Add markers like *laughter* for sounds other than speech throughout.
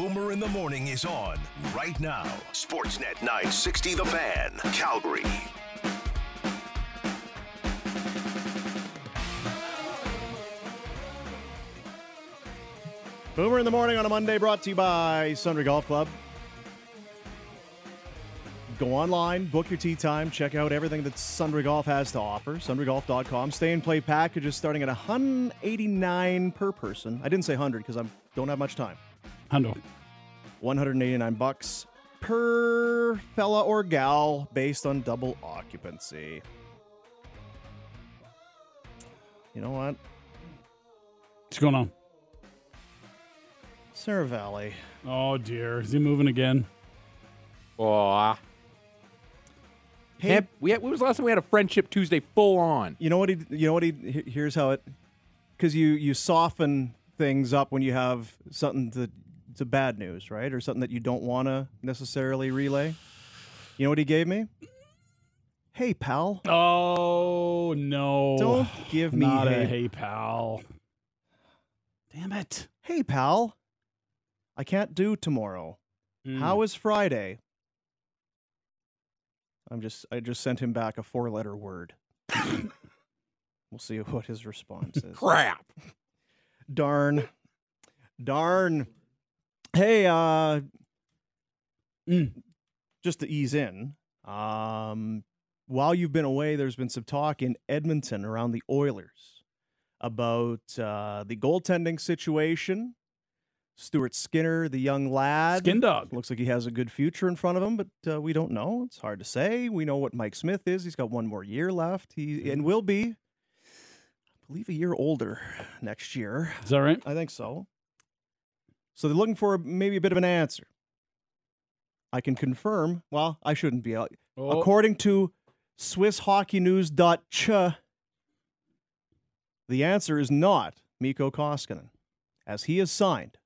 Boomer in the Morning is on right now. Sportsnet 960 The Fan, Calgary. Boomer in the morning on a Monday brought to you by Sundry Golf Club. Go online, book your tee time, check out everything that Sundry Golf has to offer. SundryGolf.com. Stay and play packages starting at 189 per person. I didn't say 100 because I don't have much time. Hundo. 189 bucks per fella or gal based on double occupancy. You know what? What's going on? Seravalli. Oh dear, is he moving again? Oh, Hey, Camp, we had, when was the last time we had a friendship Tuesday full on? You know what he? You know what he? he- Here's how it. Because you you soften things up when you have something to to bad news, right, or something that you don't want to necessarily relay. You know what he gave me? Hey, pal. Oh no! Don't give me not hey. a hey pal. Damn it! Hey, pal. I can't do tomorrow. Hmm. How is Friday? I'm just. I just sent him back a four letter word. *laughs* we'll see what his response is. Crap. Darn. Darn. Hey, uh Mm. just to ease in, um while you've been away, there's been some talk in Edmonton around the Oilers about uh the goaltending situation. Stuart Skinner, the young lad. Skin dog. Looks like he has a good future in front of him, but uh, we don't know. It's hard to say. We know what Mike Smith is. He's got one more year left. He and will be, I believe, a year older next year. Is that right? I think so. So they're looking for maybe a bit of an answer. I can confirm. Well, I shouldn't be. Uh, Oh, According to SwissHockeyNews.ch, the answer is not Mikko Koskinen, as he is signed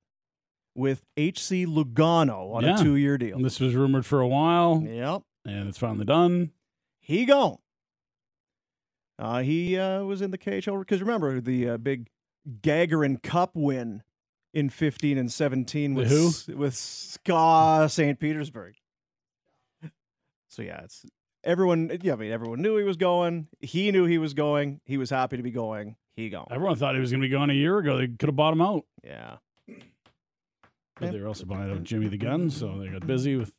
with HC Lugano on Yeah. a two-year deal. And this was rumored for a while, Yep, and it's finally done. he gone. Uh, he uh, was in the KHL because remember the uh, big Gagarin Cup win in 15 and 17 The with who? S- with SKA St. Petersburg. So yeah, it's everyone. Yeah, I mean everyone knew he was going. He knew he was going. He was happy to be going. He gone. Everyone thought he was going to be gone a year ago. They could have bought him out, Yeah. but they were also buying out Jimmy the Gun, so they got busy with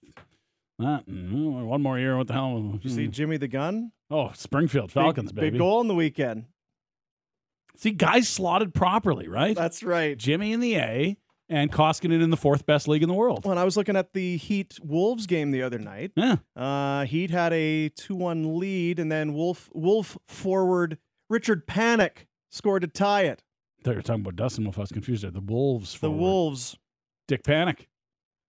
that. And, one more year. What the hell? You see hmm. Jimmy the Gun? Oh, Springfield Falcons, big, baby. Big goal on the weekend. See, guys slotted properly, right? That's right. Jimmy in the A and Koskinen in the fourth best league in the world. When I was looking at the Heat Wolves game the other night, Yeah. Uh, Heat had a two-one lead, and then Wolf Wolf forward Richard Panik scored to tie it. I thought you were talking about Dustin Wolf. I was confused there. The Wolves. The. Wolves. Dick Panik.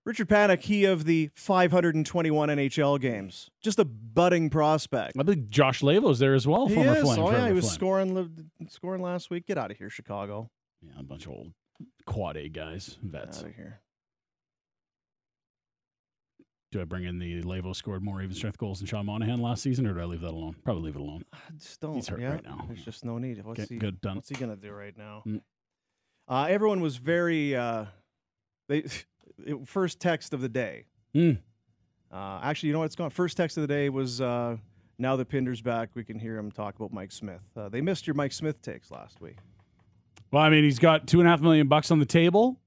Richard Panik, he of the 521 NHL games, just a budding prospect. I believe Josh Leivo's there as well. He former is. Oh yeah, he was scoring scoring last week. Get out of here, Chicago. Yeah, a bunch of old quad A guys, vets. Out of here. Do I bring in the Leivo scored more even strength goals than Sean Monahan last season, or do I leave that alone? Probably leave it alone. I Just don't. He's hurt yeah, right now. There's just no need. What's Okay, he? good, done. What's he gonna do right now? Mm. Uh, everyone was very. Uh, they *laughs* it- first text of the day. Mm. Uh, actually, you know what? It's gone. First text of the day was uh, now that Pinder's back, we can hear him talk about Mike Smith. Uh, they missed your Mike Smith takes last week. Well, I mean, he's got two and a half million bucks on the table.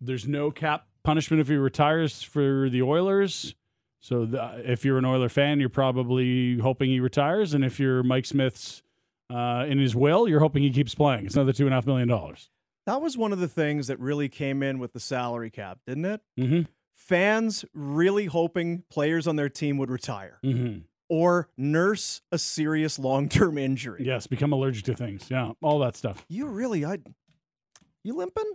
There's no cap punishment if he retires for the Oilers. So the, if you're an Oiler fan, you're probably hoping he retires, and if you're Mike Smith's uh, in his will, you're hoping he keeps playing. It's another two and a half million dollars. That was one of the things that really came in with the salary cap, didn't it? Mm-hmm. Fans really hoping players on their team would retire Mm-hmm. or nurse a serious long-term injury. Yes, become allergic to things. Yeah, all that stuff. You really, I, you limping?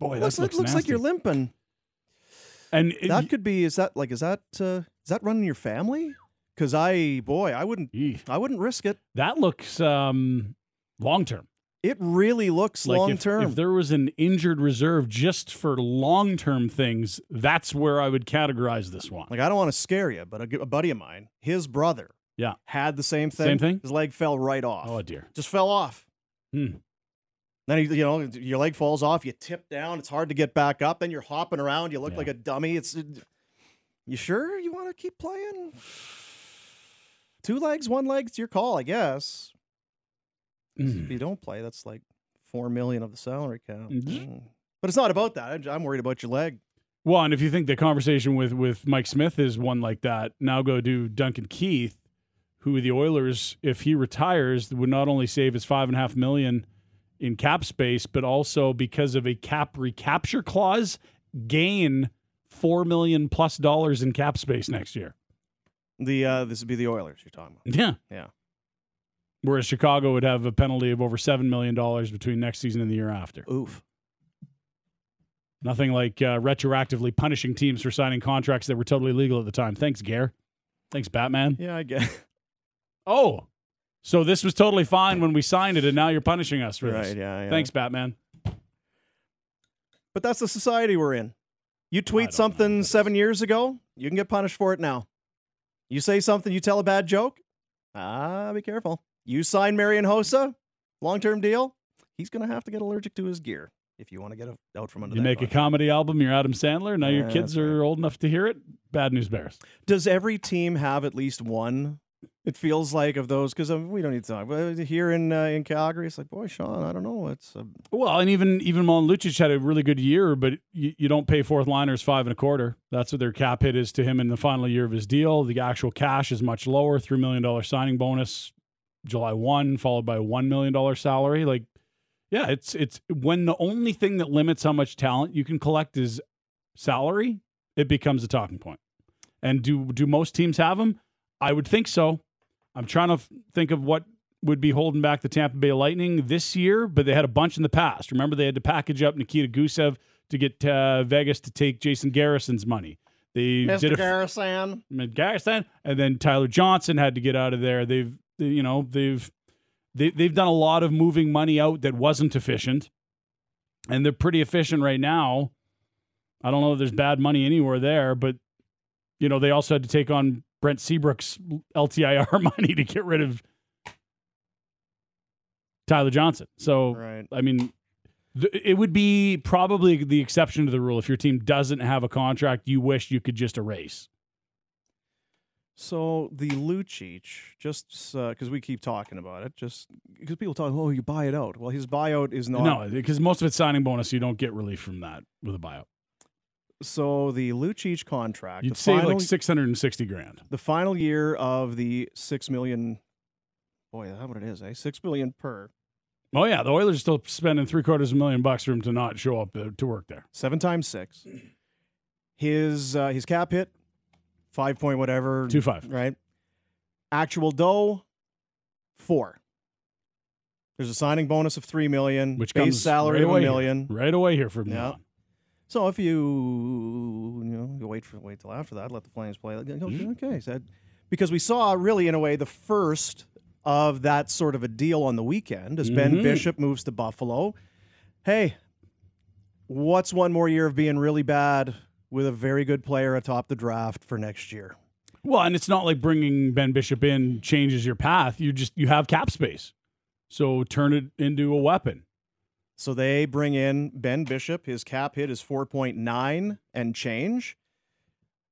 Boy, looks, that looks, it looks like you're limping. And it- That could be. Is that like? Is that? Uh, is that running your family? Because I, boy, I wouldn't. Eeh. I wouldn't risk it. that looks um, long term. It really looks Like long if, term. if there was an injured reserve just for long term things, that's where I would categorize this one. Like I don't want to scare you, but a, a buddy of mine, his brother, Yeah. had the same thing. Same thing? His leg fell right off. Oh dear. Just fell off. Hmm. Then you, you know your leg falls off, you tip down, it's hard to get back up. Then you're hopping around, you look Yeah. like a dummy. It's you sure you want to keep playing? Two legs, one leg, it's your call, I guess. Mm. If you don't play, that's like four million of the salary cap. Mhm. Mm. But it's not about that. I'm- I'm worried about your leg. Well, and if you think the conversation with with Mike Smith is one like that, now go do Duncan Keith, who the Oilers, if he retires, would not only save his five and a half million in cap space, but also because of a cap recapture clause, gain four million plus dollars in cap space next year. The uh, this would be the Oilers you're talking about. Yeah. Yeah. Whereas Chicago would have a penalty of over seven million dollars between next season and the year after. Oof. Nothing like uh, retroactively punishing teams for signing contracts that were totally legal at the time. Thanks, Gare. Thanks, Batman. Yeah, I guess. Oh, so this was totally fine when we signed it, and now you're punishing us for right. this. Yeah, yeah. Thanks, Batman. But that's the society we're in. You tweet something seven years ago, you can get punished for it now. You say something, you tell a bad joke, ah, be careful. You sign Marian Hossa, long term deal, he's going to have to get allergic to his gear if you want to get a- out from under You make a comedy album, you're Adam Sandler. Now your kids are right. old enough to hear it. Bad news bears. Does every team have at least one? It feels like of those because we don't need to talk. But here in uh, in Calgary, it's like, boy, Sean, I don't know. It's uh, Well, and even even Milan Lucic had a really good year, but you, you don't pay fourth liners five and a quarter. That's what their cap hit is to him in the final year of his deal. The actual cash is much lower, three million dollar signing bonus, July one, followed by a one million dollar salary. Like, yeah, it's it's when the only thing that limits how much talent you can collect is salary, it becomes a talking point. And do do most teams have them? I would think so. I'm trying to f- think of what would be holding back the Tampa Bay Lightning this year, but they had a bunch in the past. Remember, they had to package up Nikita Gusev to get uh, Vegas to take Jason Garrison's money. They did a Garrison. Garrison, and then Tyler Johnson had to get out of there. They've, they, you know, they've they, they've done a lot of moving money out that wasn't efficient, and they're pretty efficient right now. I don't know if there's bad money anywhere there, but you know they also had to take on Brent Seabrook's LTIR *laughs* money to get rid of Tyler Johnson. So Right. I mean, th- it would be probably the exception to the rule if your team doesn't have a contract you wish you could just erase. So the Lucic, just because we keep talking about it, just because people talk, oh, you buy it out. Well, his buyout is not. No, because most of it's signing bonus. You don't get relief from that with a buyout. So the Lucic contract, You'd say like six hundred and sixty grand. the final year of the six million. Boy, that's what it is, eh? Six million per. Oh yeah, the Oilers are still spending three quarters of a million bucks for him to not show up uh, to work there. Seven times six. His uh, his cap hit, five point whatever. Two five. Right. Actual dough, four. There's a signing bonus of three million, Which base comes salary right of a away here. million. Right away here for Yeah. Milan. So if you you know you wait for wait till after that, let the Flames play. Okay, Mm-hmm. okay. So because we saw really in a way the first of that sort of a deal on the weekend as Ben Mhm. Bishop moves to Buffalo. Hey, what's one more year of being really bad with a very good player atop the draft for next year? Well, and it's not like bringing Ben Bishop in changes your path. You just you have cap space, so turn it into a weapon. So they bring in Ben Bishop. His cap hit is 4.9 and change.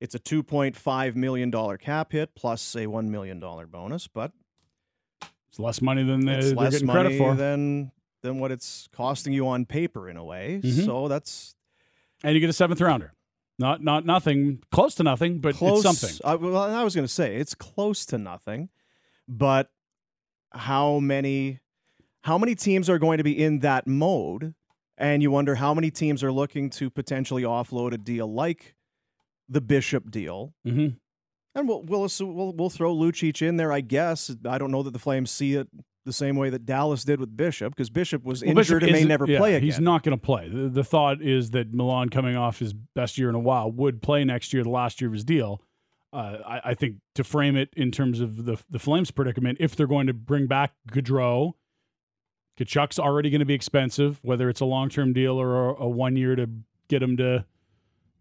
It's a $2.5 million cap hit plus a $1 million bonus, but It's less money than they, less getting credit for, than than what it's costing you on paper in a way. Mhm. So that's and you get a seventh rounder. Not not nothing, close to nothing, but close. it's something. I, well, I was going to say it's close to nothing, but how many how many teams are going to be in that mode? And you wonder how many teams are looking to potentially offload a deal like the Bishop deal. hmm And we'll we'll we'll, we'll throw Lucic in there, I guess. I don't know that the Flames see it the same way that Dallas did with Bishop because Bishop was Well, Bishop injured and may never yeah, play again. He's not going to play. The, the thought is that Milan, coming off his best year in a while, would play next year, the last year of his deal. Uh, I, I think to frame it in terms of the the Flames predicament, if they're going to bring back Gaudreau, Tkachuk's already going to be expensive, whether it's a long term deal or a, a one year to get him to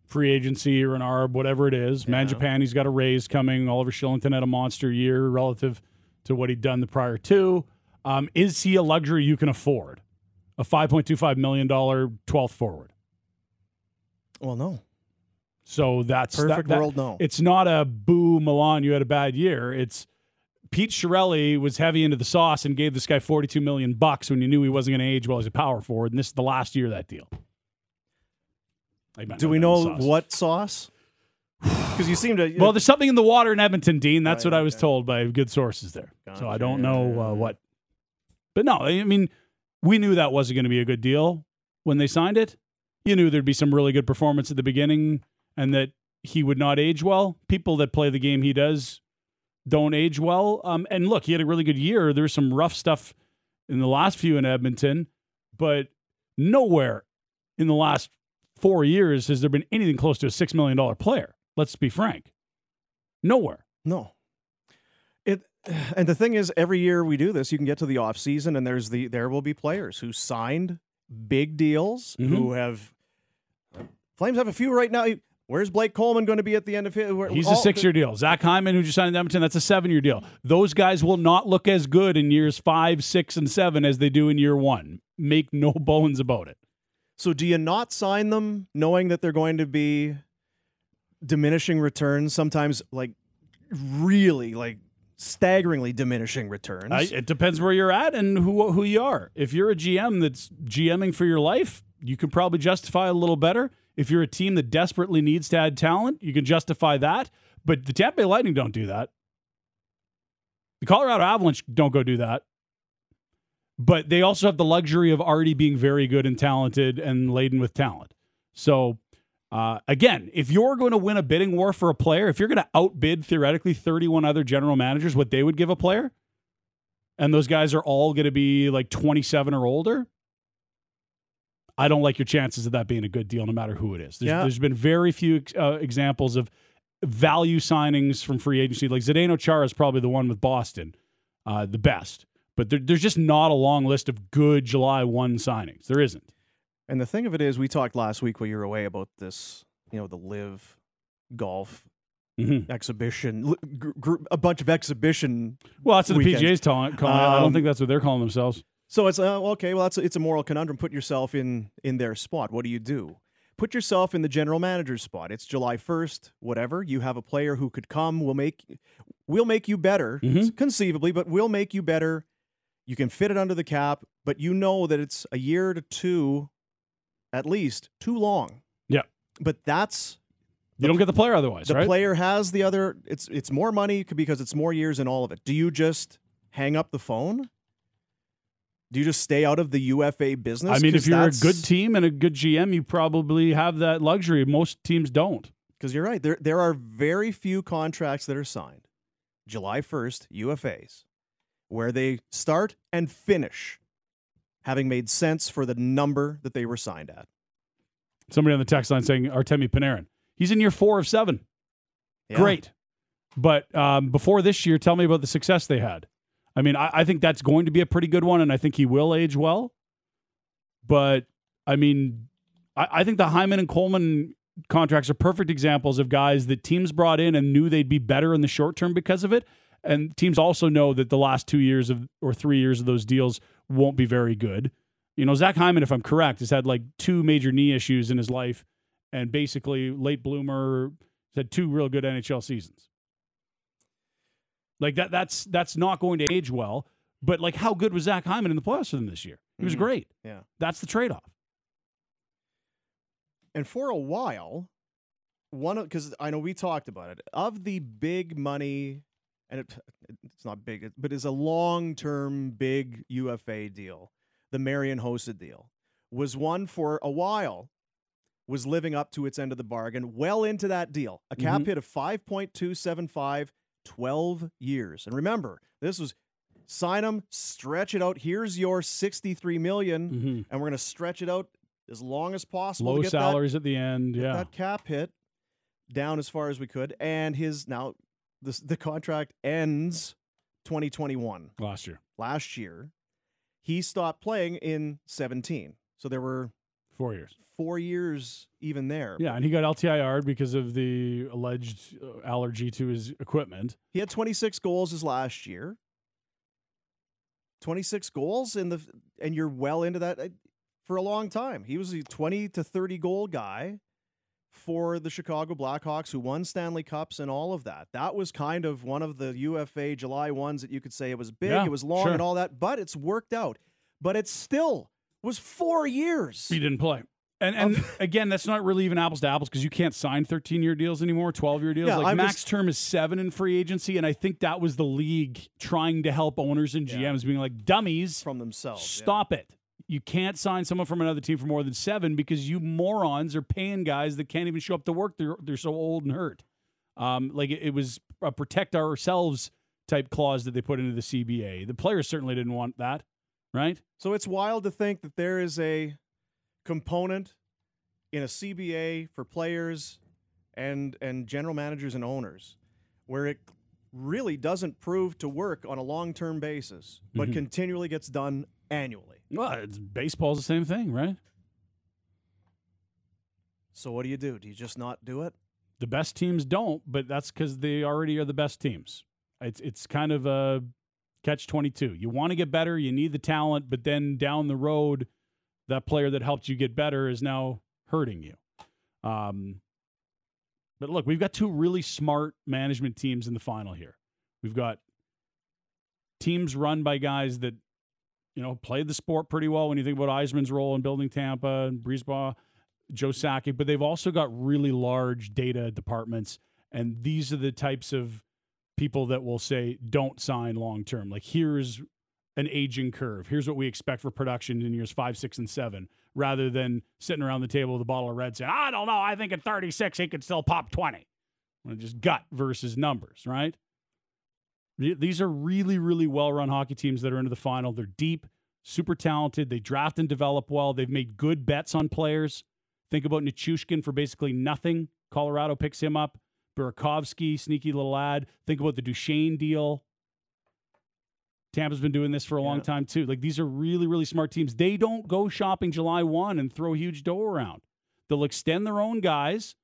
free agency or an ARB, whatever it is. Yeah. Mangiapane's got a raise coming. Oliver Kylington had a monster year relative to what he'd done the prior two. Um, is he a luxury you can afford? a $5.25 million 12th forward. Well, no. So that's that- Perfect that- world, no. It's not a boo Milan, you had a bad year. It's Pete Chiarelli was heavy into the sauce and gave this guy 42 million bucks when you knew he wasn't going to age well as a power forward, and this is the last year of that deal. Do we know sauce. what sauce? Because you seem to. Well, there's something in the water in Edmonton, Dean. That's Right, what I was okay. told by good sources there. So I don't know uh, what. But no, I mean, we knew that wasn't going to be a good deal when they signed it. You knew there'd be some really good performance at the beginning and that he would not age well. People that play the game he does don't age well. Um, and look, he had a really good year. There's some rough stuff in the last few in Edmonton, but nowhere in the last four years has there been anything close to a $6 million player. Let's be frank. Nowhere. No. It *sighs* and the thing is, every year we do this, you can get to the off season, and there's the there will be players who signed big deals Mm-hmm. who have. Flames have a few right now. Where's Blake Coleman going to be at the end of his? where- He's all- a six year deal. Zach Hyman, who just signed in Edmonton, that's a seven year deal. Those guys will not look as good in years five, six, and seven as they do in year one. Make no *laughs* bones about it. So do you not sign them knowing that they're going to be diminishing returns? Sometimes, like really, like staggeringly diminishing returns. I, it depends where you're at and who who you are. If you're a GM that's GMing for your life, you can probably justify a little better. If you're a team that desperately needs to add talent, you can justify that. But the Tampa Bay Lightning don't do that. The Colorado Avalanche don't go do that. But they also have the luxury of already being very good and talented and laden with talent. So, uh, again, if you're going to win a bidding war for a player, if you're going to outbid theoretically 31 other general managers what they would give a player, and those guys are all going to be like 27 or older, I don't like your chances of that being a good deal, no matter who it is. There's, Yeah. there's been very few uh, examples of value signings from free agency. Like Zdeno Chara is probably the one with Boston, uh, the best. But there, there's just not a long list of good July 1 signings. There isn't. And the thing of it is, we talked last week while you were away about this, you know, the live golf Mhm. exhibition, gr- gr- a bunch of exhibition. Well, that's what the PGA's calling, calling it. I don't Um, think that's what they're calling themselves. So it's uh, okay. Well, that's it's a moral conundrum. Put yourself in in their spot. What do you do? Put yourself in the general manager's spot. It's July first. Whatever you have a player who could come. We'll make we'll make you better Mhm. conceivably, but we'll make you better. You can fit it under the cap, but you know that it's a year to two, at least too long. Yeah. But that's You don't get the player otherwise, the right? player has the other it's it's more money because it's more years in all of it do you just hang up the phone do you just stay out of the ufa business I mean, if you're a good team and a good GM, you probably have that luxury. Most teams don't. because you're right there there are very few contracts that are signed july 1st ufas where they start and finish having made sense for the number that they were signed at Somebody on the text line saying Artemi Panarin. He's in year four of seven. Yeah. Great. But um, before this year, tell me about the success they had. I mean, I, I think that's going to be a pretty good one, and I think he will age well. But I mean, I, I think the Hyman and Coleman contracts are perfect examples of guys that teams brought in and knew they'd be better in the short term because of it. And teams also know that the last two years of or three years of those deals won't be very good. You know, Zach Hyman, if I'm correct, has had like two major knee issues in his life, and basically late bloomer. Had two real good NHL seasons. Like that, that's that's not going to age well. But like, how good was Zach Hyman in the playoffs for them this year? He was Mhm. great. yeah That's the trade off. And for a while, one of because I know we talked about it of the big money, and it, it's not big, but is a long term big UFA deal. The Marian Hossa deal was one for a while, was living up to its end of the bargain, well into that deal. A cap Mhm. hit of 5.275, 12 years. And remember, this was sign them, stretch it out. Here's your 63 million, Mm-hmm. and we're going to stretch it out as long as possible. to Low get that- salaries at the end. Yeah. that cap hit down as far as we could, and his now the the contract ends 2021. Last year, Last year, he stopped playing in 17, so there were four years. four years even there. Yeah, and he got LTIR'd because of the alleged uh, allergy to his equipment. He had 26 goals his last year. 26 goals in the and you're well into that. For a long time. He was a 20 to 30 goal guy for the Chicago Blackhawks who won Stanley Cups and all of that. That was kind of one of the UFA July ones that you could say it was big, Yeah, it was long sure. and all that, but it's worked out. But it still was 4 years. He didn't play. And and *laughs* again, that's not really even apples to apples because you can't sign 13 year deals anymore, 12 year deals. Yeah, like I'm max just- term is seven in free agency, and I think that was the league trying to help owners and Yeah. GMs being like dummies. from themselves. yeah. Stop it. You can't sign someone from another team for more than seven because you morons are paying guys that can't even show up to work. They're they're so old and hurt. Um, like it, it was a protect ourselves type clause that they put into the CBA. The players certainly didn't want that, right? So it's wild to think that there is a component in a CBA for players and and general managers and owners where it really doesn't prove to work on a long-term basis, but Mhm. continually gets done annually. Well, it's, baseball's the same thing, right? So what do you do? Do you just not do it? The best teams don't, but that's because they already are the best teams. It's it's kind of a catch twenty two. You want to get better, you need the talent, but then down the road, that player that helped you get better is now hurting you. Um, but look, we've got two really smart management teams in the final here. We've got teams run by guys that you know played the sport pretty well. When you think about Yzerman's role in building Tampa and BriseBois, Joe Sakic, but they've also got really large data departments, and these are the types of people that will say don't sign long term. Like here's an aging curve. Here's what we expect for production in years five, six, and seven, rather than sitting around the table with a bottle of red saying, I don't know, I think at 36 he could still pop 20. Just gut versus numbers, right? Th- These are really, really well run hockey teams that are into the final. They're deep, super talented. They draft and develop well. They've made good bets on players. Think about Nichushkin for basically nothing. Colorado picks him up. Burakovsky, sneaky little ad. Think about the Duchene deal. Tampa's been doing this for a long time too. Like these are really, really smart teams. They don't go shopping July 1 and throw a huge dough around. They'll extend their own guys,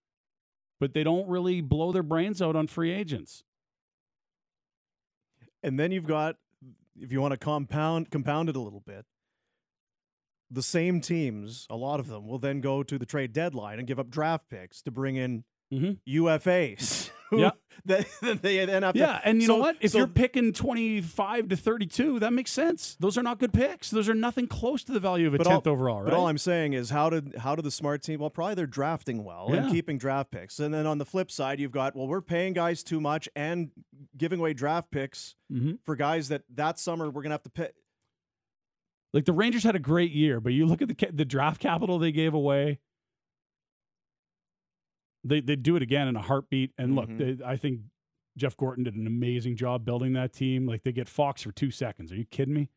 but they don't really blow their brains out on free agents. And then you've got, if you want to compound compound it a little bit, the same teams, a lot of them, will then go to the trade deadline and give up draft picks to bring in Mhm. UFAs. Yeah. *laughs* that, that they then have to. Yeah, and you know what? If so- you're picking 25 to 32, that makes sense. Those are not good picks. Those are nothing close to the value of a But all- 10th overall, right? But all I'm saying is, how did how did the smart team? Well, probably they're drafting well Yeah. and keeping draft picks. And then on the flip side, you've got well, we're paying guys too much and giving away draft picks Mhm. for guys that that summer we're gonna have to pay. Like the Rangers had a great year, but you look at the the draft capital they gave away. They they do it again in a heartbeat. And look, Mhm. they, I think Jeff Gorton did an amazing job building that team. Like they get Fox for two seconds. Are you kidding me?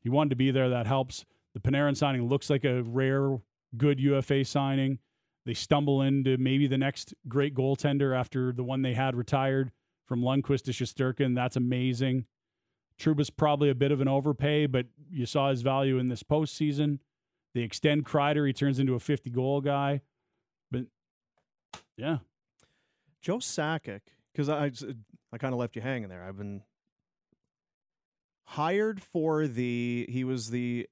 He wanted to be there. That helps. The Panarin signing looks like a rare, good UFA signing. They stumble into maybe the next great goaltender after the one they had retired from Lundqvist to Shesterkin. That's amazing. Trouba's probably a bit of an overpay, but you saw his value in this postseason. They extend Kreider; he turns into a 50 goal guy. Yeah, Joe Sakic, because I I kind of left you hanging there. I've been hired for the he was the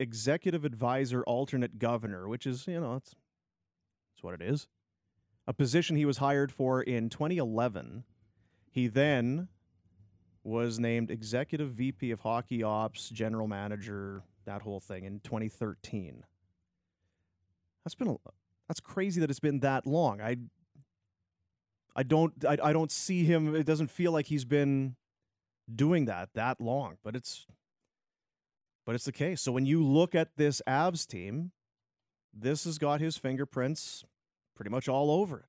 executive advisor alternate governor, which is you know it's it's what it is. A position he was hired for in 2011. He then was named executive VP of hockey ops, general manager, that whole thing in 2013. That's been a, that's crazy that it's been that long. I I don't I, I don't see him it doesn't feel like he's been doing that that long, but it's but it's the case. So when you look at this Avs team, this has got his fingerprints pretty much all over it.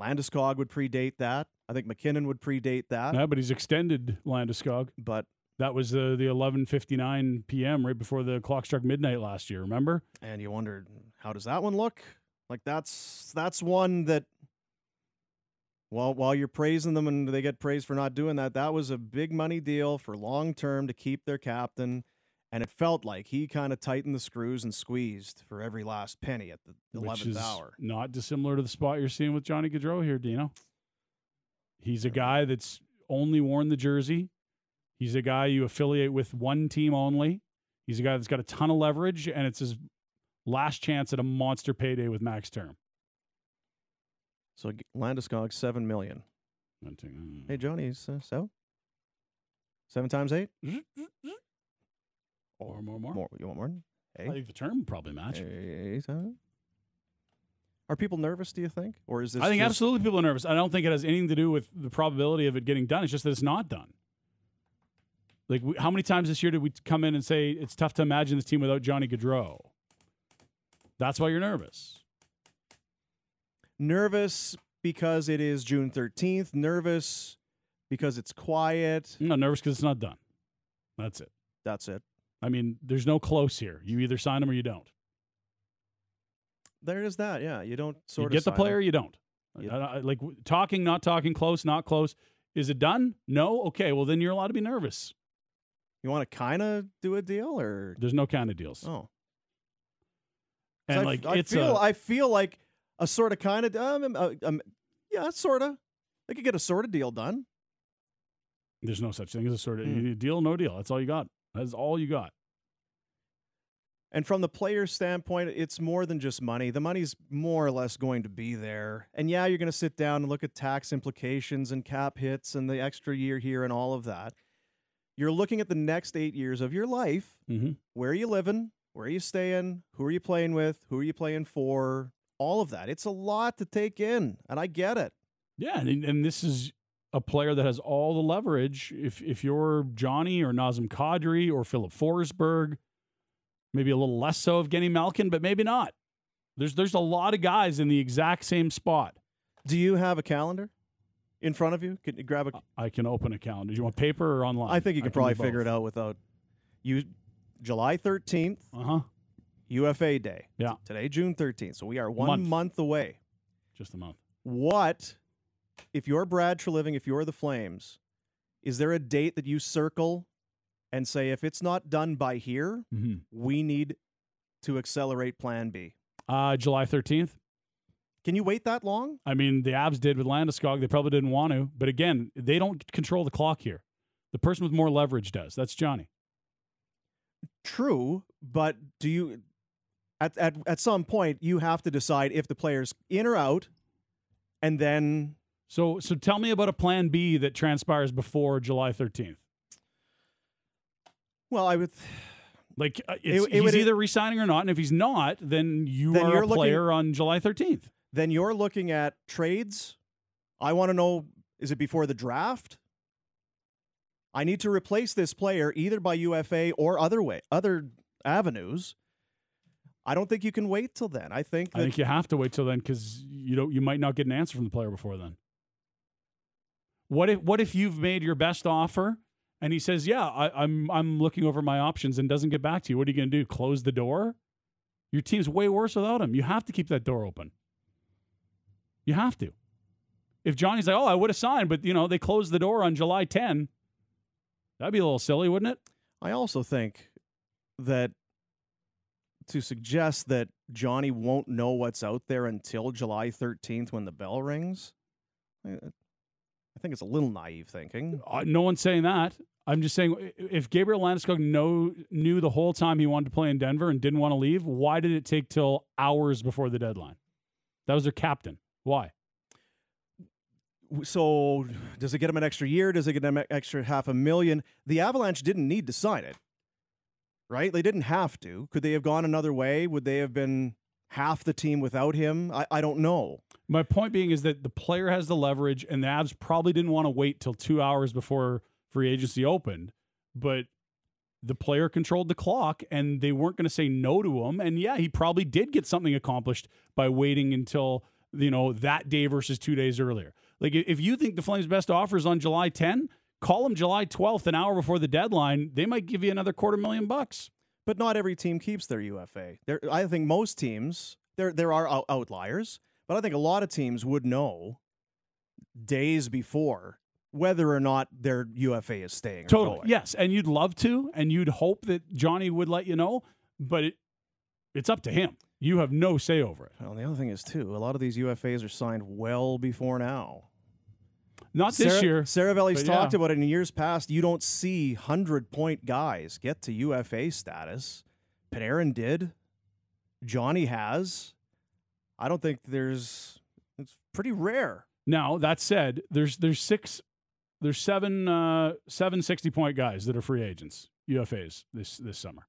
Landeskog would predate that. I think MacKinnon would predate that. yeah, but he's extended Landeskog. But That was uh, the 11:59 p.m. right before the clock struck midnight last year. Remember? and you wondered how does that one look? Like that's that's one that well, while you're praising them and they get praised for not doing that, that was a big money deal for long term to keep their captain. And it felt like he kind of tightened the screws and squeezed for every last penny at the eleventh hour. not dissimilar to the spot you're seeing with Johnny Gaudreau here, Dino. He's a guy that's only worn the jersey. He's a guy you affiliate with one team only. He's a guy that's got a ton of leverage, and it's his last chance at a monster payday with max term. So Landeskog seven million. Hey Johnny, is, uh, so seven times eight? Or more, more. More. You want more? I think the term probably match. hey, seven. Are people nervous? Do you think, or is this? I think just- absolutely people are nervous. I don't think it has anything to do with the probability of it getting done. It's just that it's not done. Like, we, how many times this year did we come in and say it's tough to imagine this team without Johnny Gaudreau? That's why you're nervous. nervous because it is June thirteenth. Nervous because it's quiet. Not nervous because it's not done. That's it. That's it. I mean, there's no close here. You either sign him or you don't. There is that. Yeah, you don't You sort of get the player, him. you don't. You- I- I- like talking, not talking, close, not close. Is it done? No. Okay. Well, then you're allowed to be nervous. You want to kind of do a deal, or There's no kind of deals. Oh, and I, like I it's feel a, I feel like a sort of kind of um, um, um yeah, sort of. They could get a sort of deal done. There's no such thing as a sort of Mm. you need a deal, no deal. That's all you got. That's all you got. And from the player's standpoint, it's more than just money. The money's more or less going to be there. And yeah, you're going to sit down and look at tax implications and cap hits and the extra year here and all of that. You're looking at the next eight years of your life. Mm-hmm. Where are you living? Where are you staying? Who are you playing with? Who are you playing for? All of that. It's a lot to take in, and I get it. Yeah, and, and this is a player that has all the leverage. If if you're Johnny or Nazem Kadri or Filip Forsberg, maybe a little less so of Genny Malkin, but maybe not. There's there's a lot of guys in the exact same spot. Do you have a calendar in front of you? Can you grab a? I can open a calendar. Do you want paper or online? I think you can probably figure it out. out without you. July 13th, Uh huh. UFA Day. Yeah. Today, June 13th. So we are one Month. month away. Just a month. What, if you're Brad Treliving, if you're the Flames, is there a date that you circle and say, if it's not done by here, Mm-hmm. we need to accelerate plan B? Uh, July 13th. Can you wait that long? I mean, the Avs did with Landeskog. They probably didn't want to, but again, they don't control the clock here. The person with more leverage does. That's Johnny. True, but do you at at at some point you have to decide if the player's in or out, and then So, so tell me about a plan B that transpires before July 13th. well, I would. Like uh, it's, it he's would- either resigning or not, and if he's not, then you Then are you're a looking- player on July 13th. Then you're looking at trades. I want to know: is it before the draft? I need to replace this player either by UFA or other way, other avenues. I don't think you can wait till then. I think I think you have to wait till then because you don't. You might not get an answer from the player before then. What if What if you've made your best offer and he says, "Yeah, I, I'm I'm looking over my options," and doesn't get back to you? What are you going to do? Close the door? Your team's way worse without him. You have to keep that door open. You have to. If Johnny's like, "Oh, I would have signed," but you know they closed the door on July 10, that'd be a little silly, wouldn't it? I also think that to suggest that Johnny won't know what's out there until July 13th when the bell rings, I think it's a little naive thinking. Uh, no one's saying that. I'm just saying if Gabriel Landeskog know, knew the whole time he wanted to play in Denver and didn't want to leave, why did it take till hours before the deadline? That was their captain. Why? So, does it get him an extra year? Does it get him an extra half a million? The Avalanche didn't need to sign it, right? They didn't have to. Could they have gone another way? Would they have been half the team without him? I, I don't know. My point being is that the player has the leverage, and the Avs probably didn't want to wait till two hours before free agency opened, but the player controlled the clock, and they weren't going to say no to him. And yeah, he probably did get something accomplished by waiting until you know that day versus two days earlier. Like if you think the Flames' best offer is on July 10, call them July 12th, an hour before the deadline. They might give you another quarter million bucks. But not every team keeps their UFA. There, I think most teams there there are outliers, but I think a lot of teams would know days before whether or not their UFA is staying. Or Totally. going. Yes. And you'd love to, and you'd hope that Johnny would let you know, but it, it's up to him. You have no say over it. Well, the other thing is too, a lot of these UFAs are signed well before now. Not this Sarah, year. Seravalli's yeah. talked about it in years past. You don't see 100 point guys get to UFA status. Panarin did. Johnny has. I don't think there's. It's pretty rare. Now that said, there's there's six, there's seven uh, seven 60 point guys that are free agents UFAs this this summer.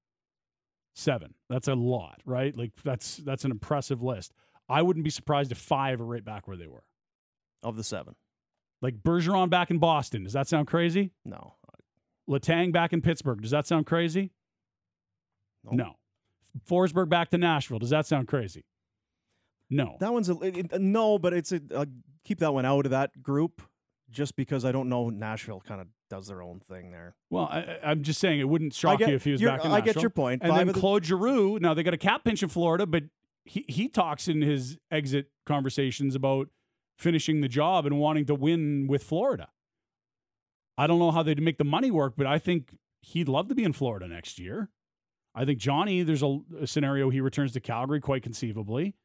Seven. That's a lot, right? Like that's that's an impressive list. I wouldn't be surprised if five are right back where they were. Of the seven. Like Bergeron back in Boston. Does that sound crazy? No. Letang back in Pittsburgh. Does that sound crazy? No. No. Forsberg back to Nashville. Does that sound crazy? No. That one's a it- it- no, but it's a keep that one out of that group just because I don't know Nashville kind of does their own thing there. Well, I, I'm just saying it wouldn't shock get- you if he was back in I get your point. And Five then the- Claude Giroux. Now they got a cap pinch in Florida, but he he talks in his exit conversations about finishing the job and wanting to win with Florida. I don't know how they'd make the money work, but I think he'd love to be in Florida next year. I think Johnny, there's a, a scenario he returns to Calgary quite conceivably.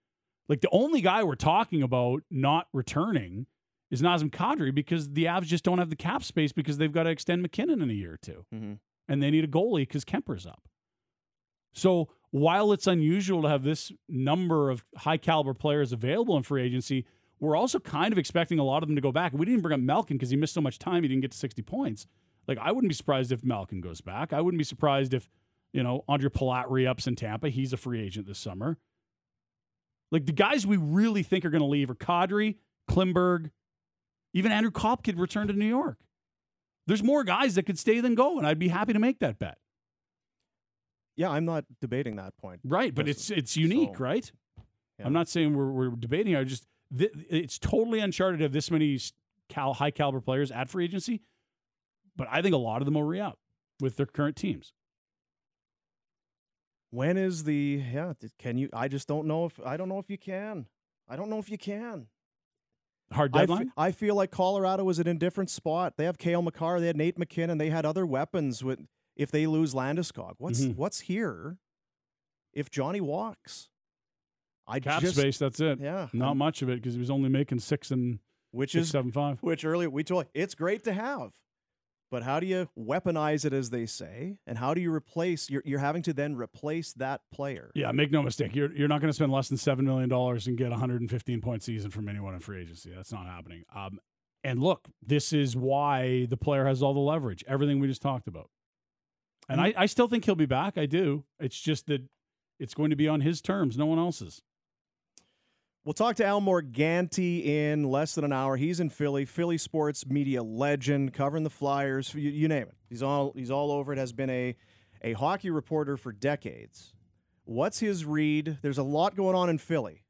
Like the only guy we're talking about not returning is Nazem Kadri because the Avs just don't have the cap space because they've got to extend MacKinnon in a year or 2 Mhm. and they need a goalie because Kuemper's up. So while it's unusual to have this number of high caliber players available in free agency, we're also kind of expecting a lot of them to go back. We didn't bring up Malkin because he missed so much time; he didn't get to sixty points. Like I wouldn't be surprised if Malkin goes back. I wouldn't be surprised if you know Andre Palat re-ups in Tampa. He's a free agent this summer. Like the guys we really think are going to leave are Kadri, Klingberg, even Andrew Copp could return to New York. There's more guys that could stay than go, and I'd be happy to make that bet. Yeah, I'm not debating that point. Right, but it's it's unique, so- right? Yeah. I'm not saying we're we're debating. I just th- it's totally uncharted to have this many cal high caliber players at free agency, but I think a lot of them will re up with their current teams. When is the yeah? Can you? I just don't know if I don't know if you can. I don't know if you can. Hard I, deadline. fe- I feel like Colorado is at a different spot. They have Cale Makar, they had Nate MacKinnon, they had other weapons. With if they lose Landeskog, what's Mhm. what's here? If Johnny walks, I Cap just space. That's it. yeah, Not I'm- much of it because he was only making six and which six is seven five. which earlier we told it's great to have, but how do you weaponize it as they say, and how do you replace? You're you're having to then replace that player. Yeah, make no mistake. You're you're not going to spend less than seven million dollars and get a 115 point season from anyone in free agency. That's not happening. Um, and look, this is why the player has all the leverage. Everything we just talked about. And I, I still think he'll be back. I do. It's just that it's going to be on his terms, no one else's. We'll talk to Al Morganti in less than an hour. He's in Philly, Philly sports media legend, covering the Flyers. You, you name it. He's all he's all over it. Has been a a hockey reporter for decades. What's his read? There's a lot going on in Philly.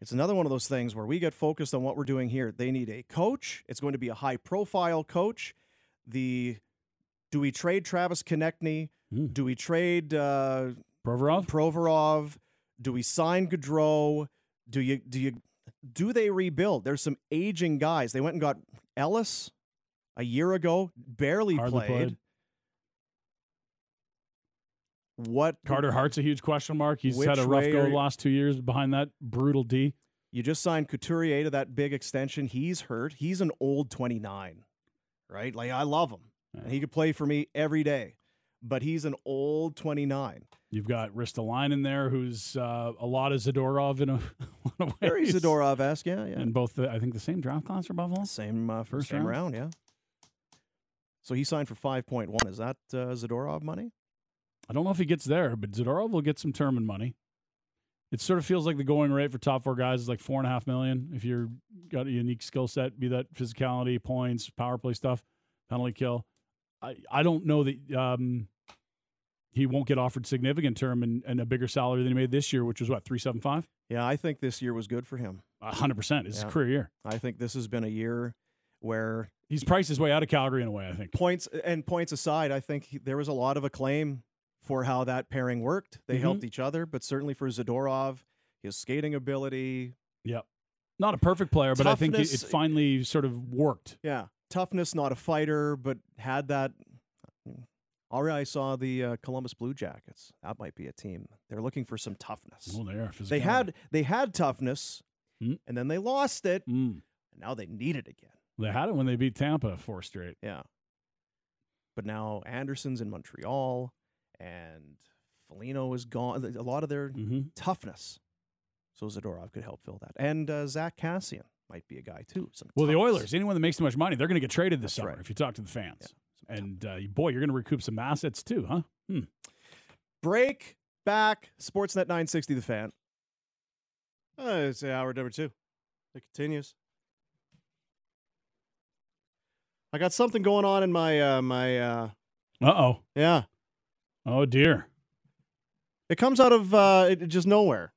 It's another one of those things where we get focused on what we're doing here. They need a coach. It's going to be a high profile coach. The do we trade Travis Konecny? Hmm. Do we trade uh, Provorov? Provorov? Do we sign Gaudreau? Do you do you do they rebuild? There's some aging guys. They went and got Ellis a year ago, barely played. played. What Carter Hart's a huge question mark. He's had a rough go the you- last two years behind that brutal D. You just signed Couturier to that big extension. He's hurt. He's an old 29, right? Like I love him. And he could play for me every day. But he's an old 29. You've got Ristolainen in there, who's uh, a lot of Zadorov in a, *laughs* lot of ways. Very Zadorov-esque, yeah, yeah. And both, the, I think, the same draft class for Buffalo. Same uh, First same round? round, yeah. So he signed for 5.1. Is that uh, Zadorov money? I don't know if he gets there, but Zadorov will get some term and money. It sort of feels like the going rate for top four guys is like four and a half million. If you're got a unique skill set, be that physicality, points, power play stuff, penalty kill. I, I don't know that um, he won't get offered significant term and, and a bigger salary than he made this year, which was what three seven five. Yeah, I think this year was good for him. hundred percent. It's Yeah. his career year. I think this has been a year where He's priced his way out of Calgary in a way. I think. points and points aside, I think he- there was a lot of acclaim for how that pairing worked. They Mhm. helped each other, but certainly for Zadorov, his skating ability, Yep. Not a perfect player, but I think it, it finally sort of worked. yeah, toughness, not a fighter, but had that. Already, I saw the uh, Columbus Blue Jackets. That might be a team. They're looking for some toughness. Oh, they are. They had they had toughness, Mm. and then they lost it. Mm. And now they need it again. They had it when they beat Tampa four straight. Yeah. But now Anderson's in Montreal and Foligno is gone. A lot of their Mm-hmm. toughness. So Zadorov could help fill that. And uh, Zack Kassian might be a guy too. Well, the. Oilers, anyone that makes too much money, they're going to get traded this That's summer right. if you talk to the fans. Yeah. And uh, boy, you're going to recoup some assets too, huh? Hmm. break back Sportsnet 960 the fan. Uh, it's hour number two. It continues. I got something going on in my uh my uh Uh oh. yeah. Oh dear. It comes out of uh it, it just nowhere.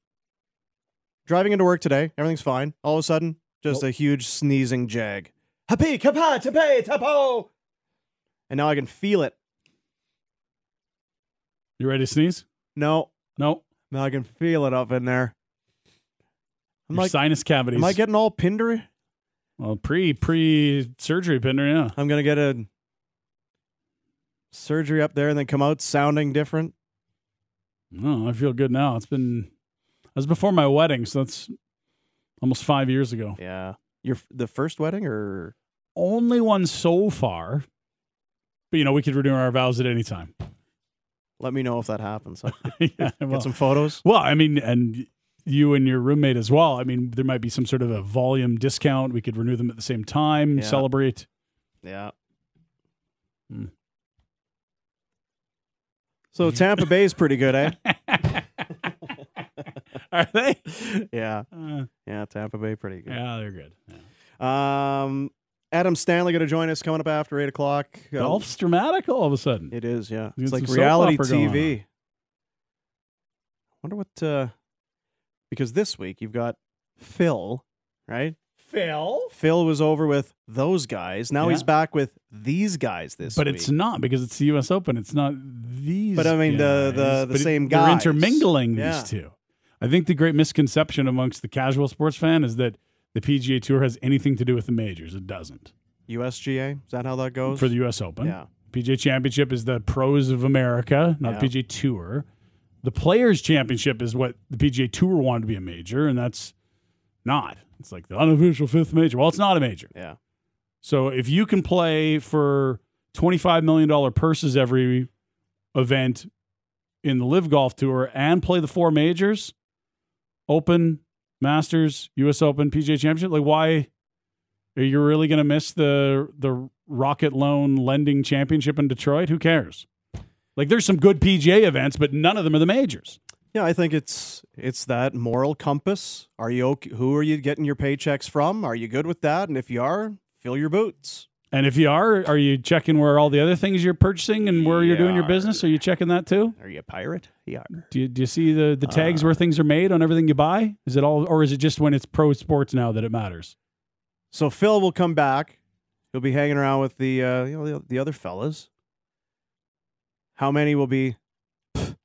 Driving into work today, everything's fine. All of a sudden, just Oh. a huge sneezing jag. Happy kapa tape tapo. And now I can feel it. You ready to sneeze? No, No. now I can feel it up in there. I'm Your like, sinus cavities. am I getting all pindery? well, pre pre surgery pinder, yeah. I'm gonna get a surgery up there and then come out sounding different. No, I feel good now. It's been that was before my wedding, so that's almost five years ago. Yeah, your the first wedding or Only one so far. But you know, we could renew our vows at any time. let me know if that happens. *laughs* Yeah, well, Get some photos. well, I mean, and you and your roommate as well. I mean, there might be some sort of a volume discount. We could renew them at the same time, Yeah. celebrate. Yeah. Hmm. So Tampa Bay is pretty good, eh? *laughs* Are they? yeah, Uh, yeah. Tampa Bay pretty good. yeah, they're good. Yeah. Um, Adam Stanley going to join us coming up after eight o'clock. Golf's dramatic all of a sudden. It is, yeah. It's, It's like reality TV. Wonder what uh because this week you've got Phil, right? Phil. Phil was over with those guys. Now he's back with these guys this But week. it's not because it's the U.S. Open. It's not these. But I mean, the- the- the But it- same They're guys. intermingling Yeah. these two. I think the great misconception amongst the casual sports fan is that the PGA Tour has anything to do with the majors. It doesn't. USGA. Is that how that goes? For the U.S. Open, yeah. PGA Championship is the pros of America, not the Yeah. PGA Tour. The Players Championship is what the PGA Tour wanted to be a major, and that's not. It's like the unofficial fifth major. Well, it's not a major. Yeah. So if you can play for $25 million purses every event in the LIV Golf Tour and play the four majors, Open, Masters, US Open, PGA Championship, like why are you really going to miss the the Rocket Loan Lending Championship in Detroit? Who cares? Like there's some good PGA events, but none of them are the majors. Yeah, I think it's it's that moral compass. Are you okay? Who are you getting your paychecks from? Are you good with that? And if you are, fill your boots. And if you are, are you checking where all the other things you're purchasing and where you're doing your business? Are you checking that too? Are you a pirate? Yeah. Do you, do you see the, the tags Uh, where things are made on everything you buy? Is it all, or is it just when it's pro sports now that it matters? So Phil will come back. He'll be hanging around with the uh, you know the, the other fellas. How many will be? Pfft,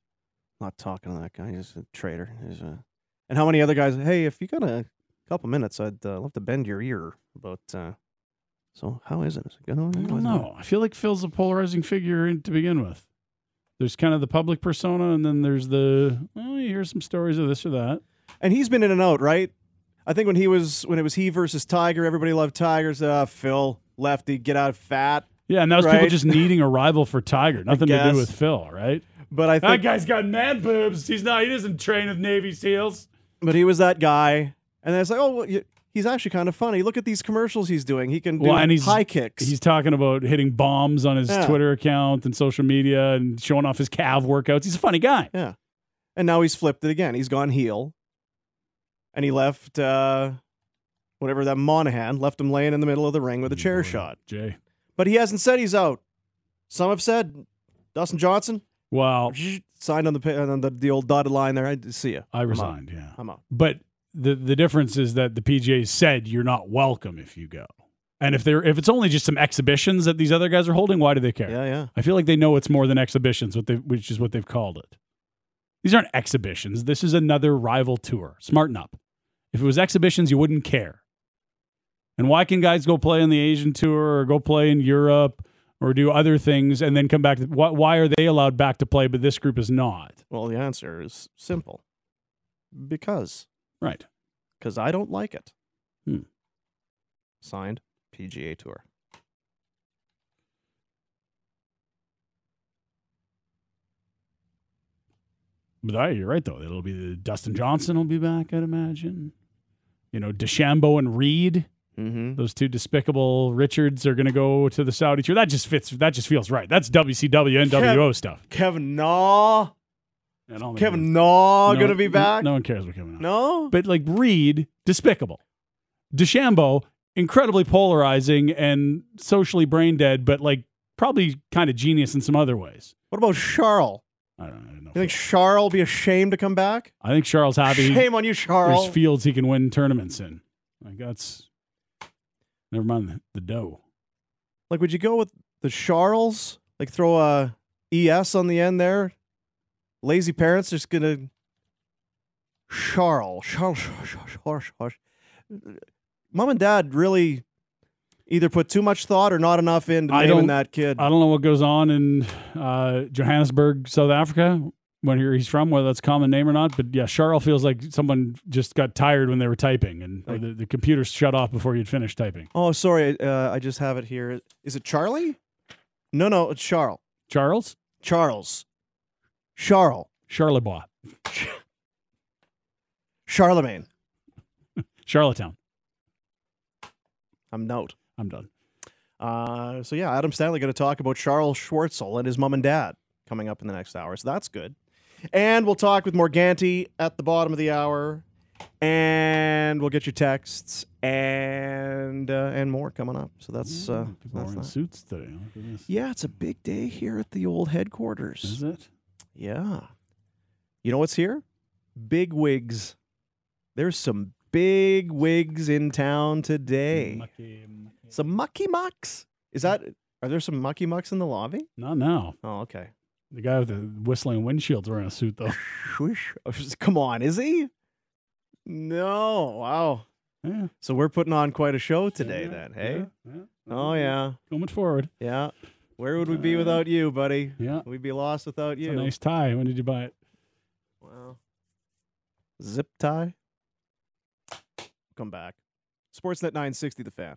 not talking to that guy. He's a traitor. He's a, and how many other guys? Hey, if you got a couple minutes, I'd uh, love to bend your ear. about uh, so how is it? Is it good? I don't know. I feel like Phil's a polarizing figure to begin with. There's kind of the public persona, and then there's the oh, you hear some stories of this or that. And he's been in and out, right? I think when he was when it was he versus Tiger, everybody loved Tigers. Uh, Phil lefty, get out fat. Yeah, and that was people just needing a rival for Tiger. *laughs* Nothing to do with Phil, right? But I That guy's got man boobs. He's not. He doesn't train with Navy SEAls. but he was that guy. And then it's like, oh, well, you- he's actually kind of funny. Look at these commercials he's doing. He can do Well, and he's- high kicks. He's talking about hitting bombs on his Yeah. Twitter account and social media and showing off his calf workouts. He's a funny guy. Yeah. And now he's flipped it again. He's gone heel. And he left uh whatever that Monahan left him laying in the middle of the ring with a chair Boy, shot. Jay. But he hasn't said he's out. Some have said Dustin Johnson Well, signed on the on the, the old dotted line there. I see you. I resigned. Yeah. I'm out. But the the difference is that the PGA said you're not welcome if you go. And if they're if it's only just some exhibitions that these other guys are holding, why do they care? Yeah, yeah. I feel like they know it's more than exhibitions, what they which is what they've called it. These aren't exhibitions. This is another rival tour. Smarten up. If it was exhibitions, you wouldn't care. And why can guys go play on the Asian tour or go play in Europe or do other things and then come back? To, why, why are they allowed back to play, but this group is not? Well, the answer is simple. Because Right. because I don't like it. Hmm. Signed PGA Tour. But I, you're right though. It'll be the Dustin Johnson will be back, I'd imagine. You know, DeChambeau and Reed, Mm-hmm. those two despicable Richards are going to go to the Saudi tour. That just fits. That just feels right. That's WCW and WO stuff. Kevin Na. I don't Kevin Na no- gonna be back. No one cares what Kevin. Na. No. But like Reed, despicable. DeChambeau, incredibly polarizing and socially brain dead, but like probably kind of genius in some other ways. What about Charl? I don't, I don't know. You think Charl will be ashamed to come back? I think Charl Happy. Shame on you, Charl. There's fields he can win tournaments in. Like that's. Never mind the, the dough. Like, would you go with the Charles? Like, throw a es on the end there. Lazy parents just gonna Charles, Charles, Charles, Charles, Charles. Mom and dad really either put too much thought or not enough into I naming that kid. I don't know what goes on in uh, Johannesburg, South Africa, when he's from, whether that's a common name or not. But yeah, Charl feels like someone just got tired when they were typing, and Like- the, the computer shut off before you'd finished typing. oh, sorry. Uh, I just have it here. Is it Charlie? No, no, it's Charl. Charl Charl. Charles. Charlebois, Charlemagne. Charlottetown. I'm note. I'm done. Uh, so yeah, Adam Stanley going to talk about Charl Schwartzel and his mom and dad coming up in the next hour. So that's good. And we'll talk with Morganti at the bottom of the hour, and we'll get your texts and uh, and more coming up. So that's uh, People are in that. suits today. Look at this. yeah, it's a big day here at the old headquarters. Is it? Yeah, you know what's here? Big wigs. There's some big wigs in town today. Mucky, mucky. Some mucky mucks. Is that? Are there some mucky mucks in the lobby? Not now. Oh, okay. The guy with the whistling windshield's wearing a suit, though. Oh, Come on, is he? No. Wow. Yeah. So we're putting on quite a show today, Yeah, then. Hey. yeah, yeah. Oh yeah. Coming forward. Yeah. Where would we be uh, without you, buddy? Yeah. We'd be lost without It's you. a nice tie. When did you buy it? Well, Zip tie. Come back. Sportsnet 960, the fan.